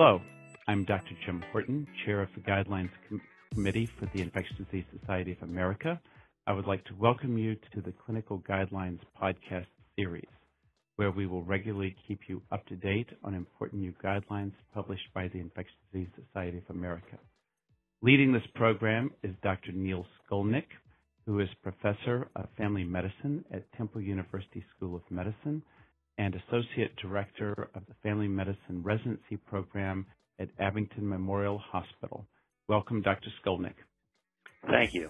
Hello, I'm Dr. Jim Horton, Chair of the Guidelines Com- Committee for the Infectious Disease Society of America. I would like to welcome you to the Clinical Guidelines podcast series, where we will regularly keep you up to date on important new guidelines published by the Infectious Disease Society of America. Leading this program is Dr. Neil Skolnick, who is Professor of Family Medicine at Temple University School of Medicine and Associate Director of the Family Medicine Residency Program at Abington Memorial Hospital. Welcome, Dr. Skolnick. Thank you.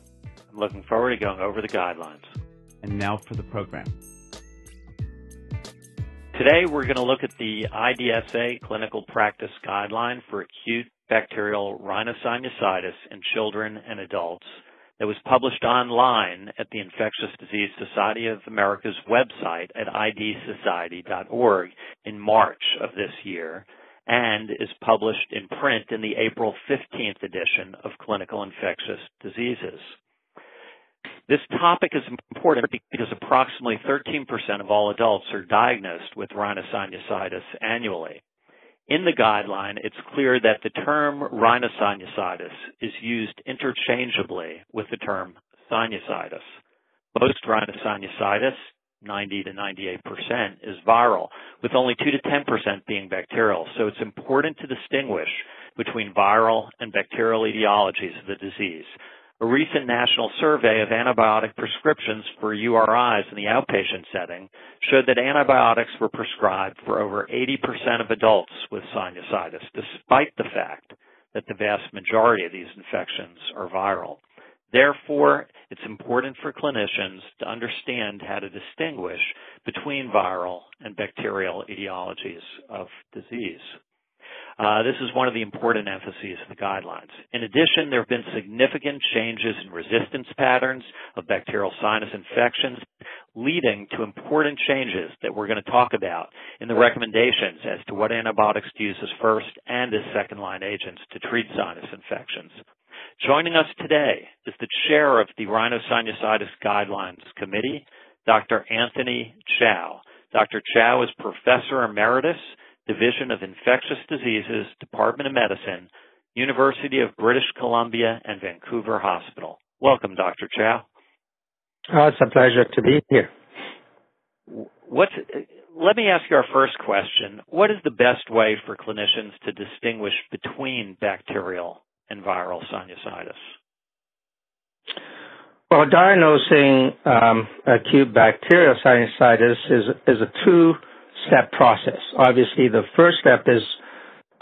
I'm looking forward to going over the guidelines. And now for the program. Today we're going to look at the IDSA clinical practice guideline for acute bacterial rhinosinusitis in children and adults that was published online at the Infectious Disease Society of America's website at idsociety.org in March of this year and is published in print in the April 15th edition of Clinical Infectious Diseases. This topic is important because approximately 13% of all adults are diagnosed with rhinosinusitis annually. In the guideline, it's clear that the term rhinosinusitis is used interchangeably with the term sinusitis. Most rhinosinusitis, 90 to 98%, is viral, with only 2 to 10% being bacterial. So it's important to distinguish between viral and bacterial etiologies of the disease. A recent national survey of antibiotic prescriptions for URIs in the outpatient setting showed that antibiotics were prescribed for over 80% of adults with sinusitis, despite the fact that the vast majority of these infections are viral. Therefore, it's important for clinicians to understand how to distinguish between viral and bacterial etiologies of disease. Uh, this is one of the important emphases of the guidelines. In addition, there have been significant changes in resistance patterns of bacterial sinus infections, leading to important changes that we're going to talk about in the recommendations as to what antibiotics to use as first and as second line agents to treat sinus infections. Joining us today is the chair of the Rhinosinusitis Guidelines Committee, Dr. Anthony Chow. Dr. Chow is Professor Emeritus Division of Infectious Diseases, Department of Medicine, University of British Columbia and Vancouver Hospital. Welcome, Dr. Chow. Oh, it's a pleasure to be here. What's, let me ask you our first question. What is the best way for clinicians to distinguish between bacterial and viral sinusitis? Well, diagnosing um, acute bacterial sinusitis is, is a two step process. Obviously, the first step is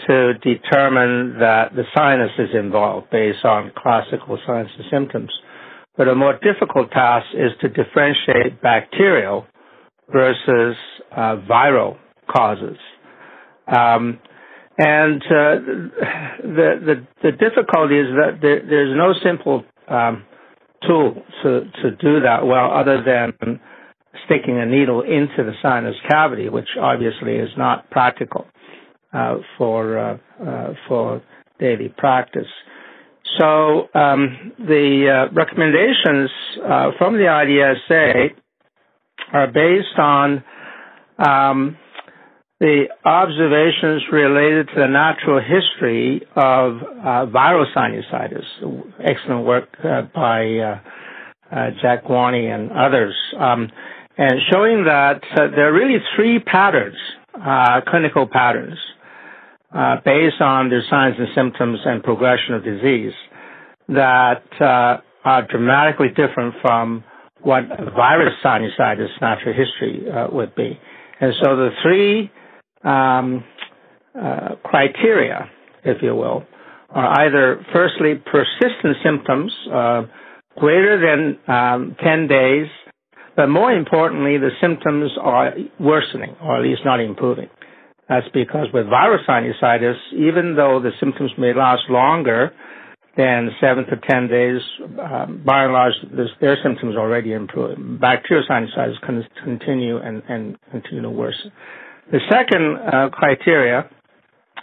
to determine that the sinus is involved based on classical sinus symptoms. But a more difficult task is to differentiate bacterial versus uh, viral causes. Um, and uh, the, the, the difficulty is that there, there's no simple um, tool to to do that well, other than sticking a needle into the sinus cavity, which obviously is not practical uh, for uh, uh, for daily practice. So um, the uh, recommendations uh, from the IDSA are based on um, the observations related to the natural history of uh, viral sinusitis. Excellent work by Jack Gwaltney and others. Um, and showing that uh, there are really three patterns, uh, clinical patterns, uh, based on the signs and symptoms and progression of disease that uh, are dramatically different from what virus sinusitis natural history uh, would be. And so the three um, uh, criteria, if you will, are either firstly persistent symptoms uh greater than um, 10 days but more importantly, the symptoms are worsening, or at least not improving. That's because with virus sinusitis, even though the symptoms may last longer than seven to ten days, um, by and large, their symptoms already improve. Bacterial sinusitis can continue and, and continue to worsen. The second uh, criteria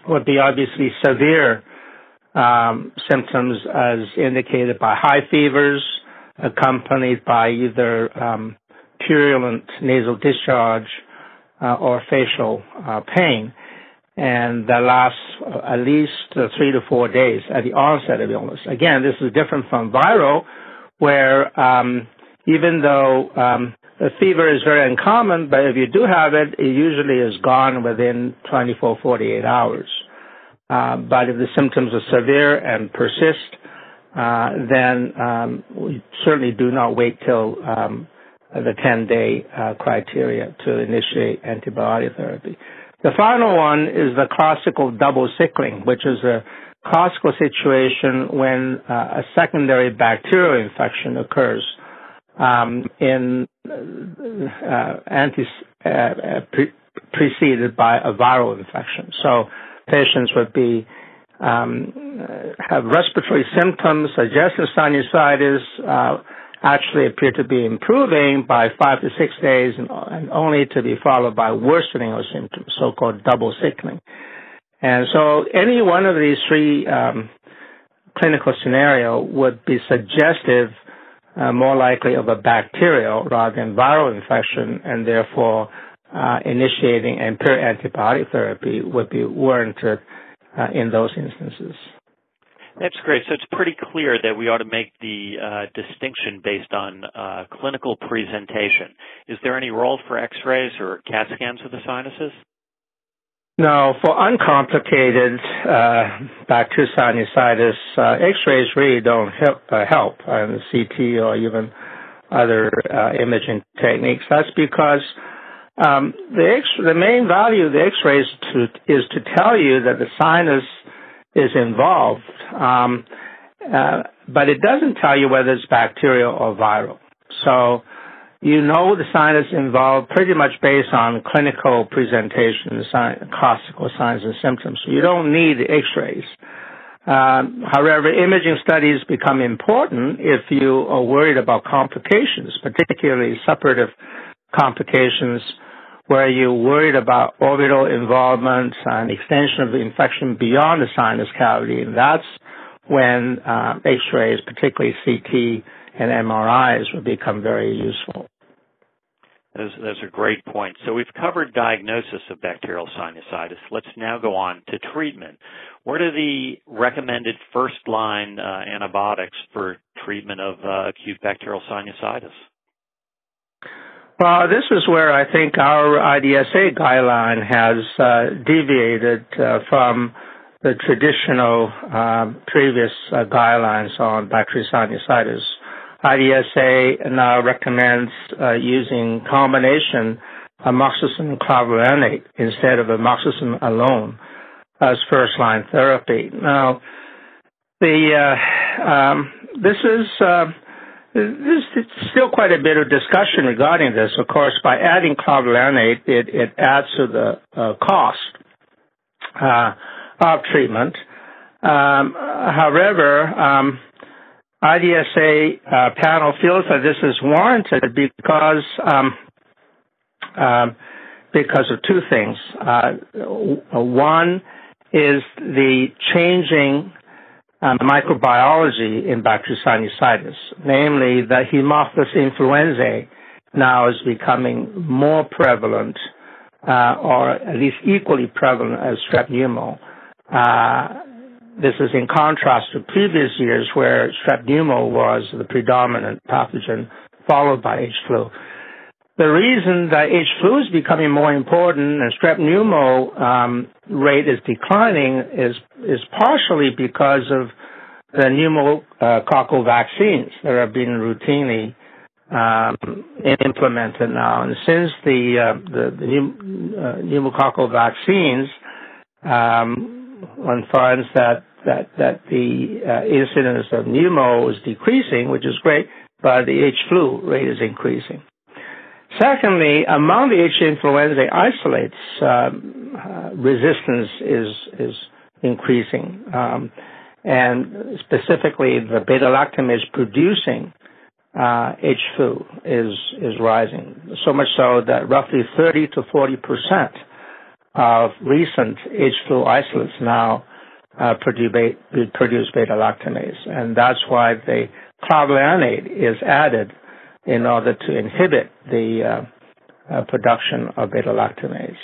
would be obviously severe um, symptoms as indicated by high fevers, accompanied by either um, purulent nasal discharge uh, or facial uh, pain. and that lasts at least three to four days at the onset of illness. Again, this is different from viral, where um, even though um, fever is very uncommon, but if you do have it, it usually is gone within 24, 48 hours. Uh, but if the symptoms are severe and persist, uh, then um, we certainly do not wait till um, the 10-day uh, criteria to initiate antibiotic therapy. The final one is the classical double sickening, which is a classical situation when uh, a secondary bacterial infection occurs um, in uh, anti, uh, pre- preceded by a viral infection. So patients would be um, have respiratory symptoms, digestive sinusitis, uh, actually appear to be improving by five to six days and, and only to be followed by worsening of symptoms, so-called double sickening. And so any one of these three um, clinical scenario would be suggestive, uh, more likely of a bacterial rather than viral infection, and therefore uh, initiating empiric antibiotic therapy would be warranted uh, in those instances. That's great. So it's pretty clear that we ought to make the uh, distinction based on uh, clinical presentation. Is there any role for X-rays or CAT scans of the sinuses? No, for uncomplicated uh, bacterial sinusitis, uh, X-rays really don't help, uh, help and CT or even other uh, imaging techniques. That's because um, the, X- the main value of the X-rays to, is to tell you that the sinus is involved, um, uh, but it doesn't tell you whether it's bacterial or viral. So you know the sinus involved pretty much based on clinical presentation, the classical signs and symptoms. So you don't need X-rays. Um, however, imaging studies become important if you are worried about complications, particularly suppurative complications where you're worried about orbital involvement and extension of the infection beyond the sinus cavity. And that's when uh, X-rays, particularly CT and MRIs, would become very useful. Those, those are great points. So we've covered diagnosis of bacterial sinusitis. Let's now go on to treatment. What are the recommended first-line uh, antibiotics for treatment of uh, acute bacterial sinusitis? Well, this is where I think our IDSA guideline has uh, deviated uh, from the traditional um, previous uh, guidelines on bacterial sinusitis. IDSA now recommends uh, using combination amoxicillin clavulanate instead of amoxicillin alone as first-line therapy. Now, the uh, um, this is uh, there's still quite a bit of discussion regarding this. Of course, by adding clavulanate, it, it adds to the uh, cost uh, of treatment. Um, however, um, IDSA uh, panel feels that this is warranted because um, um because of two things. Uh, one is the changing um, microbiology in bacterial sinusitis, namely the Haemophilus influenzae now is becoming more prevalent, uh, or at least equally prevalent as strep pneumo. Uh, this is in contrast to previous years where strep pneumo was the predominant pathogen, followed by H flu. The reason that H flu is becoming more important and strep pneumo um, rate is declining is is partially because of the pneumococcal vaccines that are being routinely um, implemented now. And since the uh, the, the uh, pneumococcal vaccines, um, one finds that that that the uh, incidence of pneumo is decreasing, which is great, but the H flu rate is increasing. Secondly, among the H influenza isolates, um, uh, resistance is is increasing, um, and specifically the beta lactamase producing uh, H flu is is rising. So much so that roughly 30 to 40 percent of recent H flu isolates now uh, produce, produce beta lactamase, and that's why the clavulanate is added in order to inhibit the uh, uh, production of beta lactamase.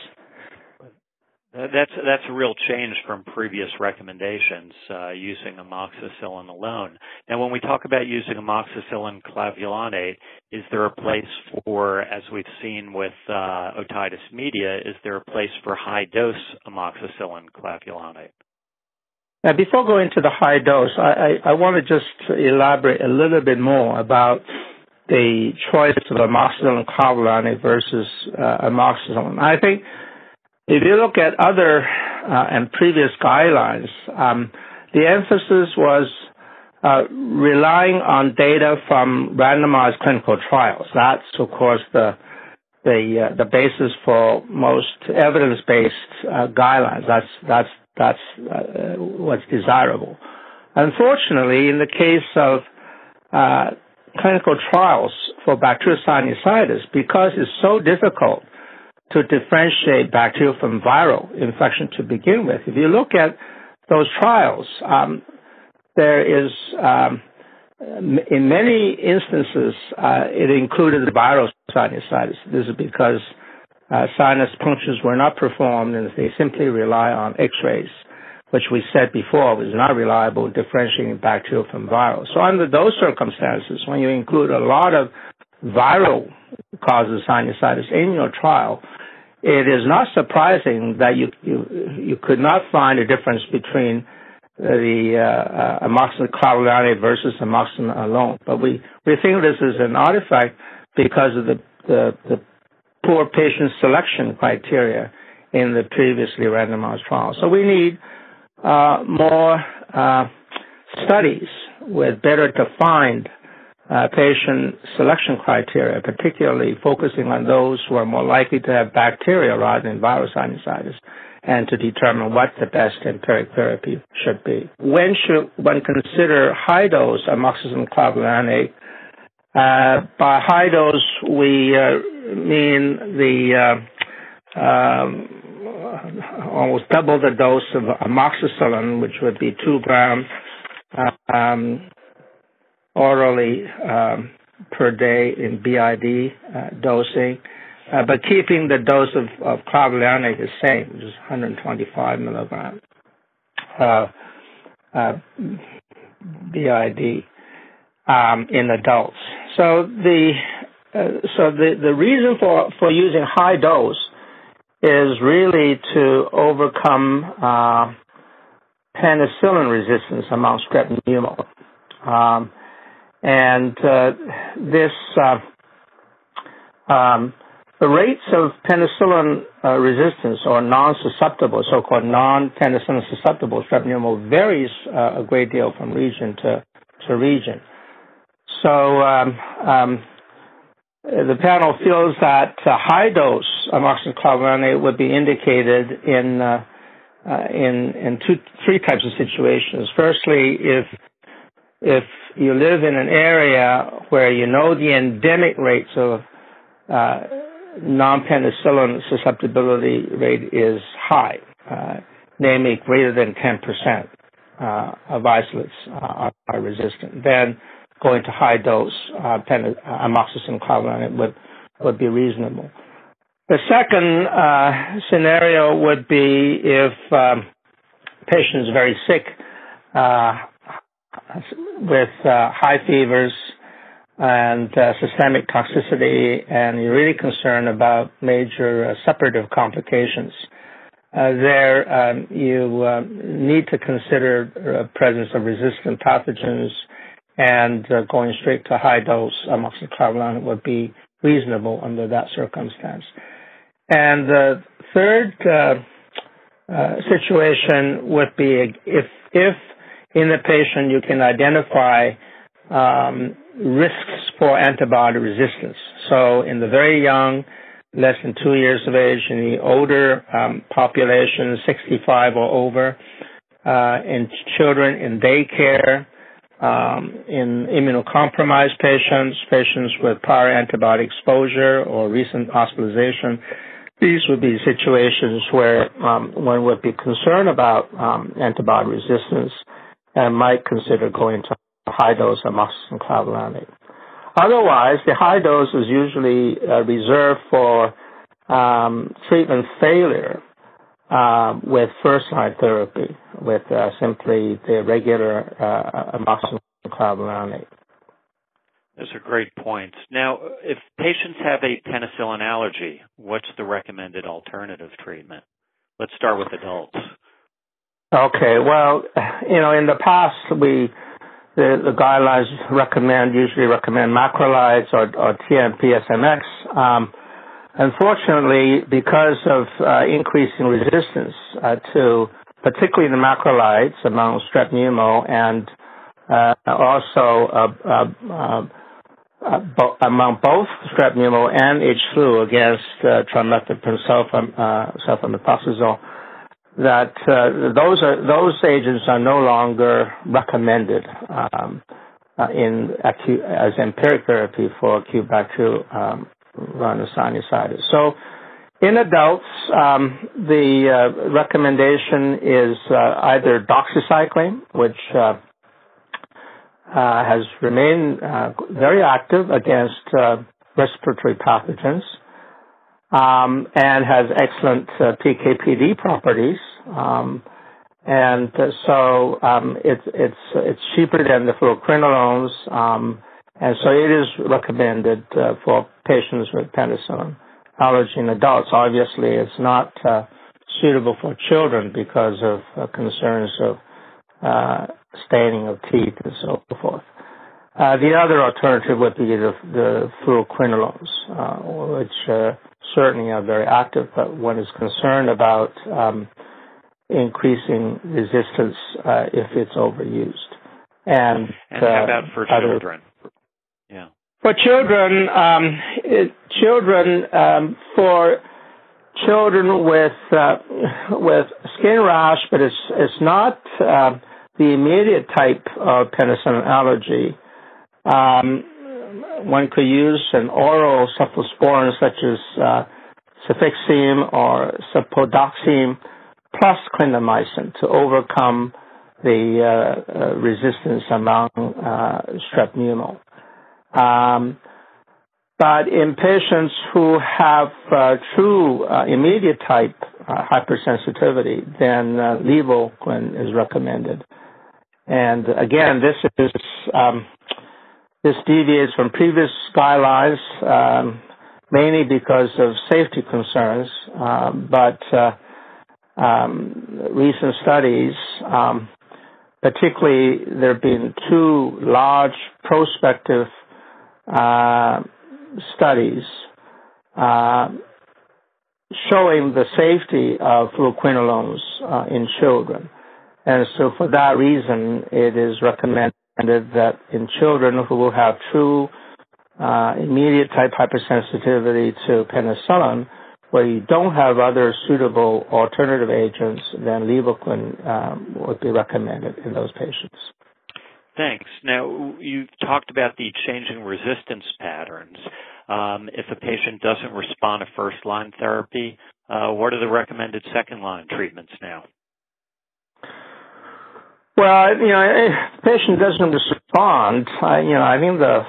That's that's a real change from previous recommendations uh, using amoxicillin alone. Now, when we talk about using amoxicillin clavulanate, is there a place for, as we've seen with uh, otitis media, is there a place for high dose amoxicillin clavulanate? Now, before going to the high dose, I, I, I want to just elaborate a little bit more about the choice of amoxicillin clavulanate versus uh, amoxicillin. I think if you look at other uh, and previous guidelines, um, the emphasis was uh, relying on data from randomized clinical trials. That's, of course, the the uh, the basis for most evidence-based uh, guidelines. That's that's that's uh, what's desirable. Unfortunately, in the case of uh, clinical trials for bacterial sinusitis, because it's so difficult to differentiate bacterial from viral infection to begin with. If you look at those trials, um, there is, um, in many instances, uh, it included the viral sinusitis. This is because uh, sinus punctures were not performed and they simply rely on x-rays, which we said before was not reliable in differentiating bacterial from viral. So under those circumstances, when you include a lot of viral causes of sinusitis in your trial, it is not surprising that you you you could not find a difference between the uh, amoxicillin clavulanate versus amoxicillin alone. But we we think this is an artifact because of the the, the poor patient selection criteria in the previously randomized trial. So we need uh, more uh, studies with better defined uh, patient selection criteria, particularly focusing on those who are more likely to have bacterial rather than viral sinusitis, and to determine what the best empiric therapy should be. When should one consider high dose amoxicillin clavulanate? Uh, by high dose, we uh, mean the uh, um, almost double the dose of amoxicillin, which would be two grams. Um, orally um, per day in BID uh, dosing, uh, but keeping the dose of, of clavulanate the same, which is 125 milligrams uh, uh BID um, in adults. So the uh, so the, the reason for, for using high dose is really to overcome uh, penicillin resistance among strep pneumo. Um, and uh, this uh, um, the rates of penicillin uh, resistance or non-susceptible, so-called non-penicillin susceptible strep pneumo varies a great deal from region to, to region. So um, um, the panel feels that high dose clavulanate would be indicated in uh, uh, in in two three types of situations. Firstly, if if you live in an area where you know the endemic rates of uh, non-penicillin susceptibility rate is high, uh, namely greater than 10% uh, of isolates are, are, resistant, then going to high dose uh, pen- amoxicillin clavulanate would, would be reasonable. The second uh, scenario would be if um, patient is very sick, uh, with uh, high fevers and uh, systemic toxicity, and you're really concerned about major uh, suppurative complications. There, um, you uh, need to consider presence of resistant pathogens, and going straight to high dose amoxicillin would be reasonable under that circumstance. And the third situation would be if if in the patient, you can identify um, risks for antibody resistance. So in the very young, less than two years of age, in the older um, population, 65 or over, uh, in children in daycare, um, in immunocompromised patients, patients with prior antibody exposure or recent hospitalization. These would be situations where um, one would be concerned about um, antibody resistance and might consider going to high dose amoxicillin clavulanate. Otherwise, the high dose is usually uh, reserved for um, treatment failure uh, with first-line therapy with uh, simply the regular uh, amoxicillin clavulanate. Those are great points. Now, if patients have a penicillin allergy, what's the recommended alternative treatment? Let's start with adults. Okay. Well, you know, in the past, we the, the guidelines recommend usually recommend macrolides or, or TMP-SMX. Um, unfortunately, because of uh, increasing resistance uh, to particularly the macrolides among strep pneumo and uh, also uh, uh, uh, bo- among both strep pneumo and H flu against uh, trimethoprim sulfamethoxazole, that uh, those are those agents are no longer recommended um, uh, in acute as empiric therapy for acute bacterial um, rhinosinusitis. So, in adults, um, the uh, recommendation is uh, either doxycycline, which uh, uh, has remained very active against respiratory pathogens, um, and has excellent uh, PK/PD properties. Um, and so um, it's it's it's cheaper than the fluoroquinolones, um, and so it is recommended uh, for patients with penicillin allergy in adults. Obviously, it's not uh, suitable for children because of uh, concerns of uh, staining of teeth and so forth. Uh, the other alternative would be the, the fluoroquinolones, uh, which certainly are very active, but one is concerned about um, increasing resistance uh, if it's overused. And, and how about for other, children? Yeah. For children, um, it, children um, for children with uh, with skin rash, but it's it's not uh, the immediate type of penicillin allergy. Um, one could use an oral cephalosporin such as uh, cefixime or cefpodoxime plus clindamycin to overcome the uh, uh, resistance among uh, strep pneumo. Um, but in patients who have uh, true uh, immediate type hypersensitivity, then levocin is recommended. And again, this is um, this deviates from previous guidelines, um, mainly because of safety concerns, but uh, um, recent studies, um, particularly there have been two large prospective uh, studies uh, showing the safety of fluoroquinolones uh, in children. And so for that reason, it is recommended that in children who will have true uh, immediate type hypersensitivity to penicillin, where you don't have other suitable alternative agents, then levocin um, would be recommended in those patients. Thanks. Now, you talked about the changing resistance patterns. Um, if a patient doesn't respond to first line therapy, uh, what are the recommended second line treatments now? Well, you know, if the patient doesn't respond, I, you know, I think the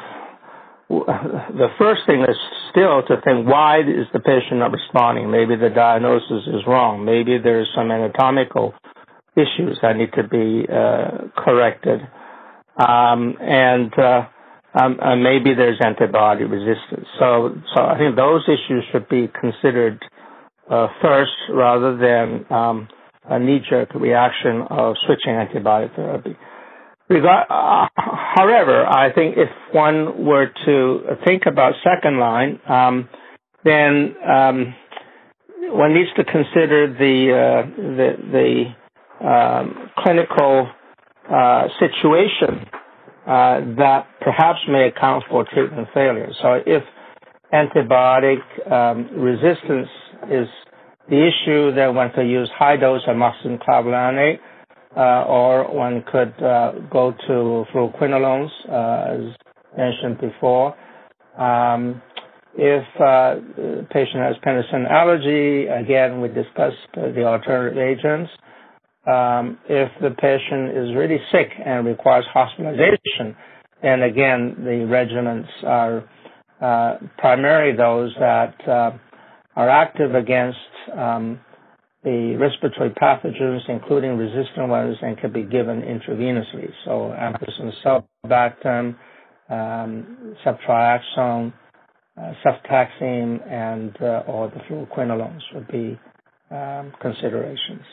the first thing is still to think why is the patient not responding? Maybe the diagnosis is wrong. Maybe there's some anatomical issues that need to be uh, corrected, um, and uh, um, uh, maybe there's antibody resistance. So, so I think those issues should be considered uh, first rather than um, a knee-jerk reaction of switching antibiotic therapy. Uh, however, I think if one were to think about second line, um, then um, one needs to consider the uh, the, the um, clinical uh, situation uh, that perhaps may account for treatment failure. So, if antibiotic um, resistance is the issue then one could use high dose amoxicillin clavulanate, or one could uh, go to fluoroquinolones, uh, as mentioned before. Um, if uh, the patient has penicillin allergy, again, we discussed uh, the alternative agents. Um, if the patient is really sick and requires hospitalization, then again, the regimens are uh, primarily those that are active against um, the respiratory pathogens, including resistant ones, and can be given intravenously. So ampicillin sulbactam, um, ceftriaxone, uh, cefotaxime, and uh, or the fluoroquinolones would be um, considerations.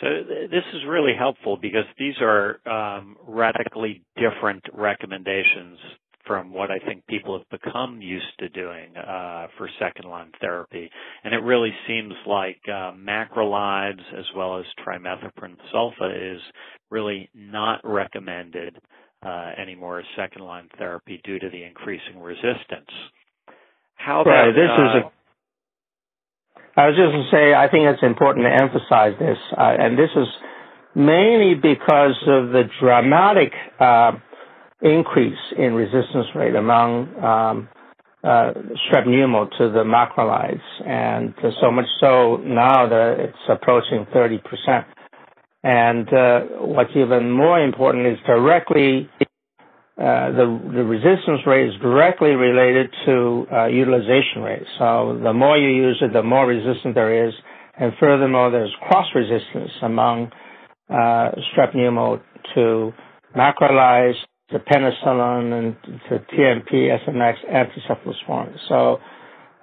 So th- this is really helpful because these are um, radically different recommendations from what I think people have become used to doing uh, for second line therapy. And it really seems like uh, macrolides as well as trimethoprim sulfa is really not recommended uh, anymore as second line therapy due to the increasing resistance. How about, right, this is a uh, I was just going to say, I think it's important to emphasize this, uh, and this is mainly because of the dramatic uh, increase in resistance rate among um, uh, strep pneumo to the macrolides, and so much so now that it's approaching 30%. And uh, what's even more important is directly uh, the, the resistance rate is directly related to uh, utilization rate. So the more you use it, the more resistant there is, and furthermore, there's cross resistance among uh, strep pneumo to macrolides, to penicillin, and to TMP, SMX, and cephalosporin. So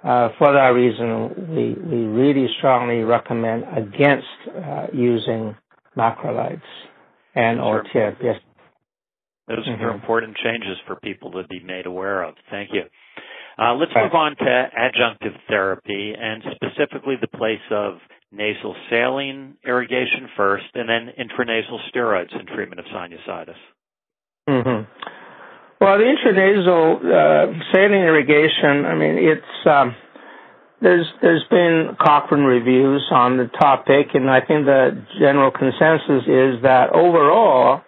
uh, for that reason, we, we really strongly recommend against uh, using macrolides and or TMP. Those mm-hmm. are important changes for people to be made aware of. Thank you. Uh, let's move on to adjunctive therapy and specifically the place of nasal saline irrigation first and then intranasal steroids in treatment of sinusitis. Mm-hmm. Well, the intranasal uh, saline irrigation, I mean, it's um, there's there's been Cochrane reviews on the topic, and I think the general consensus is that overall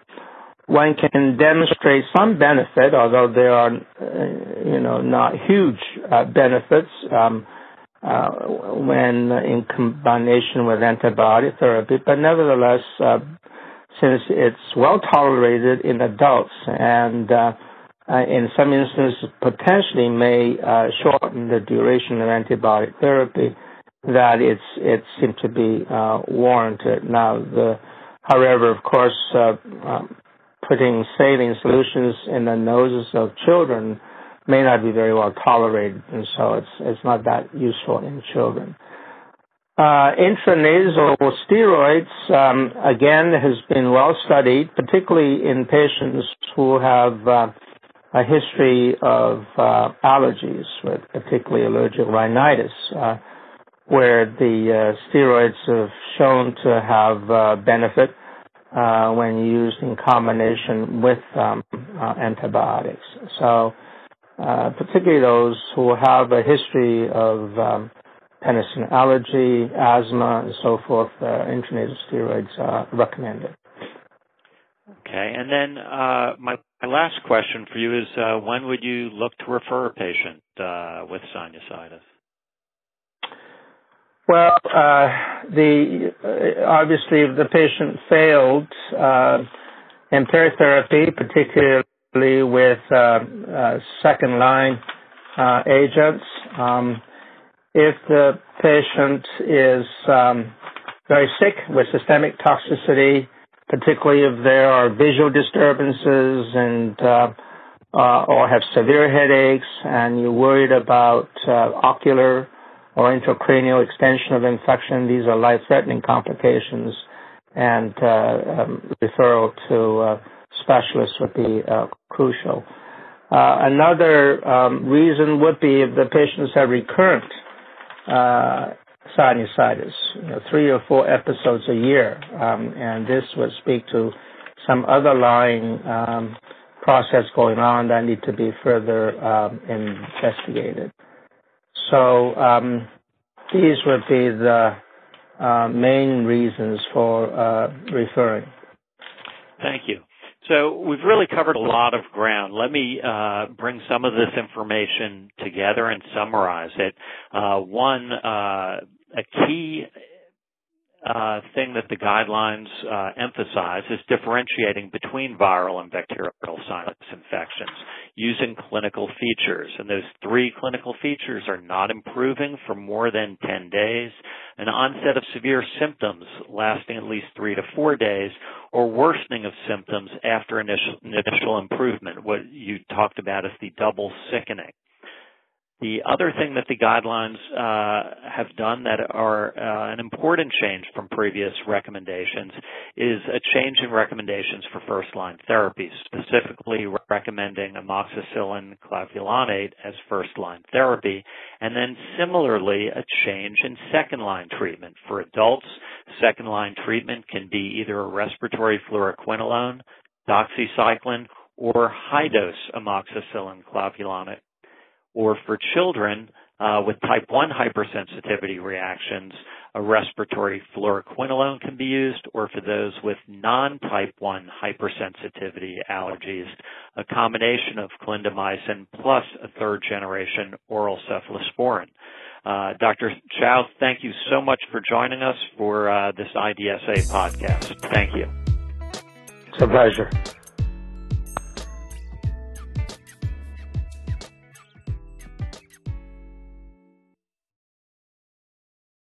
one can demonstrate some benefit, although there are, uh, you know, not huge uh, benefits um, uh, when in combination with antibiotic therapy. But nevertheless, uh, since it's well tolerated in adults and uh, uh, in some instances potentially may shorten the duration of antibiotic therapy, that it's it seems to be warranted. Now, the however, of course. Um, putting saline solutions in the noses of children may not be very well tolerated, and so it's it's not that useful in children. Uh, intranasal steroids, um, again, has been well studied, particularly in patients who have uh, a history of uh, allergies, particularly allergic rhinitis, uh, where the uh, steroids have shown to have uh, benefit uh, when used in combination with um, antibiotics. So, uh, particularly those who have a history of um, penicillin allergy, asthma, and so forth, uh, intranasal steroids are recommended. Okay, and then uh, my, my last question for you is uh, when would you look to refer a patient with sinusitis? Well, uh, the uh, obviously if the patient failed uh, empiric therapy, particularly with uh, uh, second line uh, agents, um, if the patient is um, very sick with systemic toxicity, particularly if there are visual disturbances and or have severe headaches, and you're worried about ocular or intracranial extension of infection. These are life-threatening complications, and uh, um, referral to uh, specialists would be uh, crucial. Uh, another um, reason would be if the patients have recurrent uh, sinusitis, you know, three or four episodes a year, um, and this would speak to some underlying um, process going on that need to be further um, investigated. So um, these would be the uh, main reasons for uh, referring. Thank you. So we've really covered a lot of ground. Let me uh, bring some of this information together and summarize it. Uh, one, uh, a key uh, thing that the guidelines uh, emphasize is differentiating between viral and bacterial sinus infections using clinical features. And those three clinical features are not improving for more than 10 days, an onset of severe symptoms lasting at least three to four days, or worsening of symptoms after initial, initial improvement, what you talked about as the double sickening. The other thing that the guidelines uh, have done that are uh, an important change from previous recommendations is a change in recommendations for first-line therapy, specifically recommending amoxicillin clavulanate as first-line therapy, and then similarly a change in second-line treatment. For adults, second-line treatment can be either a respiratory fluoroquinolone, doxycycline, or high-dose amoxicillin clavulanate or for children uh, with type 1 hypersensitivity reactions, a respiratory fluoroquinolone can be used, or for those with non-type 1 hypersensitivity allergies, a combination of clindamycin plus a third generation oral cephalosporin. Uh, Dr. Chow, thank you so much for joining us for uh, this IDSA podcast. Thank you. It's a pleasure.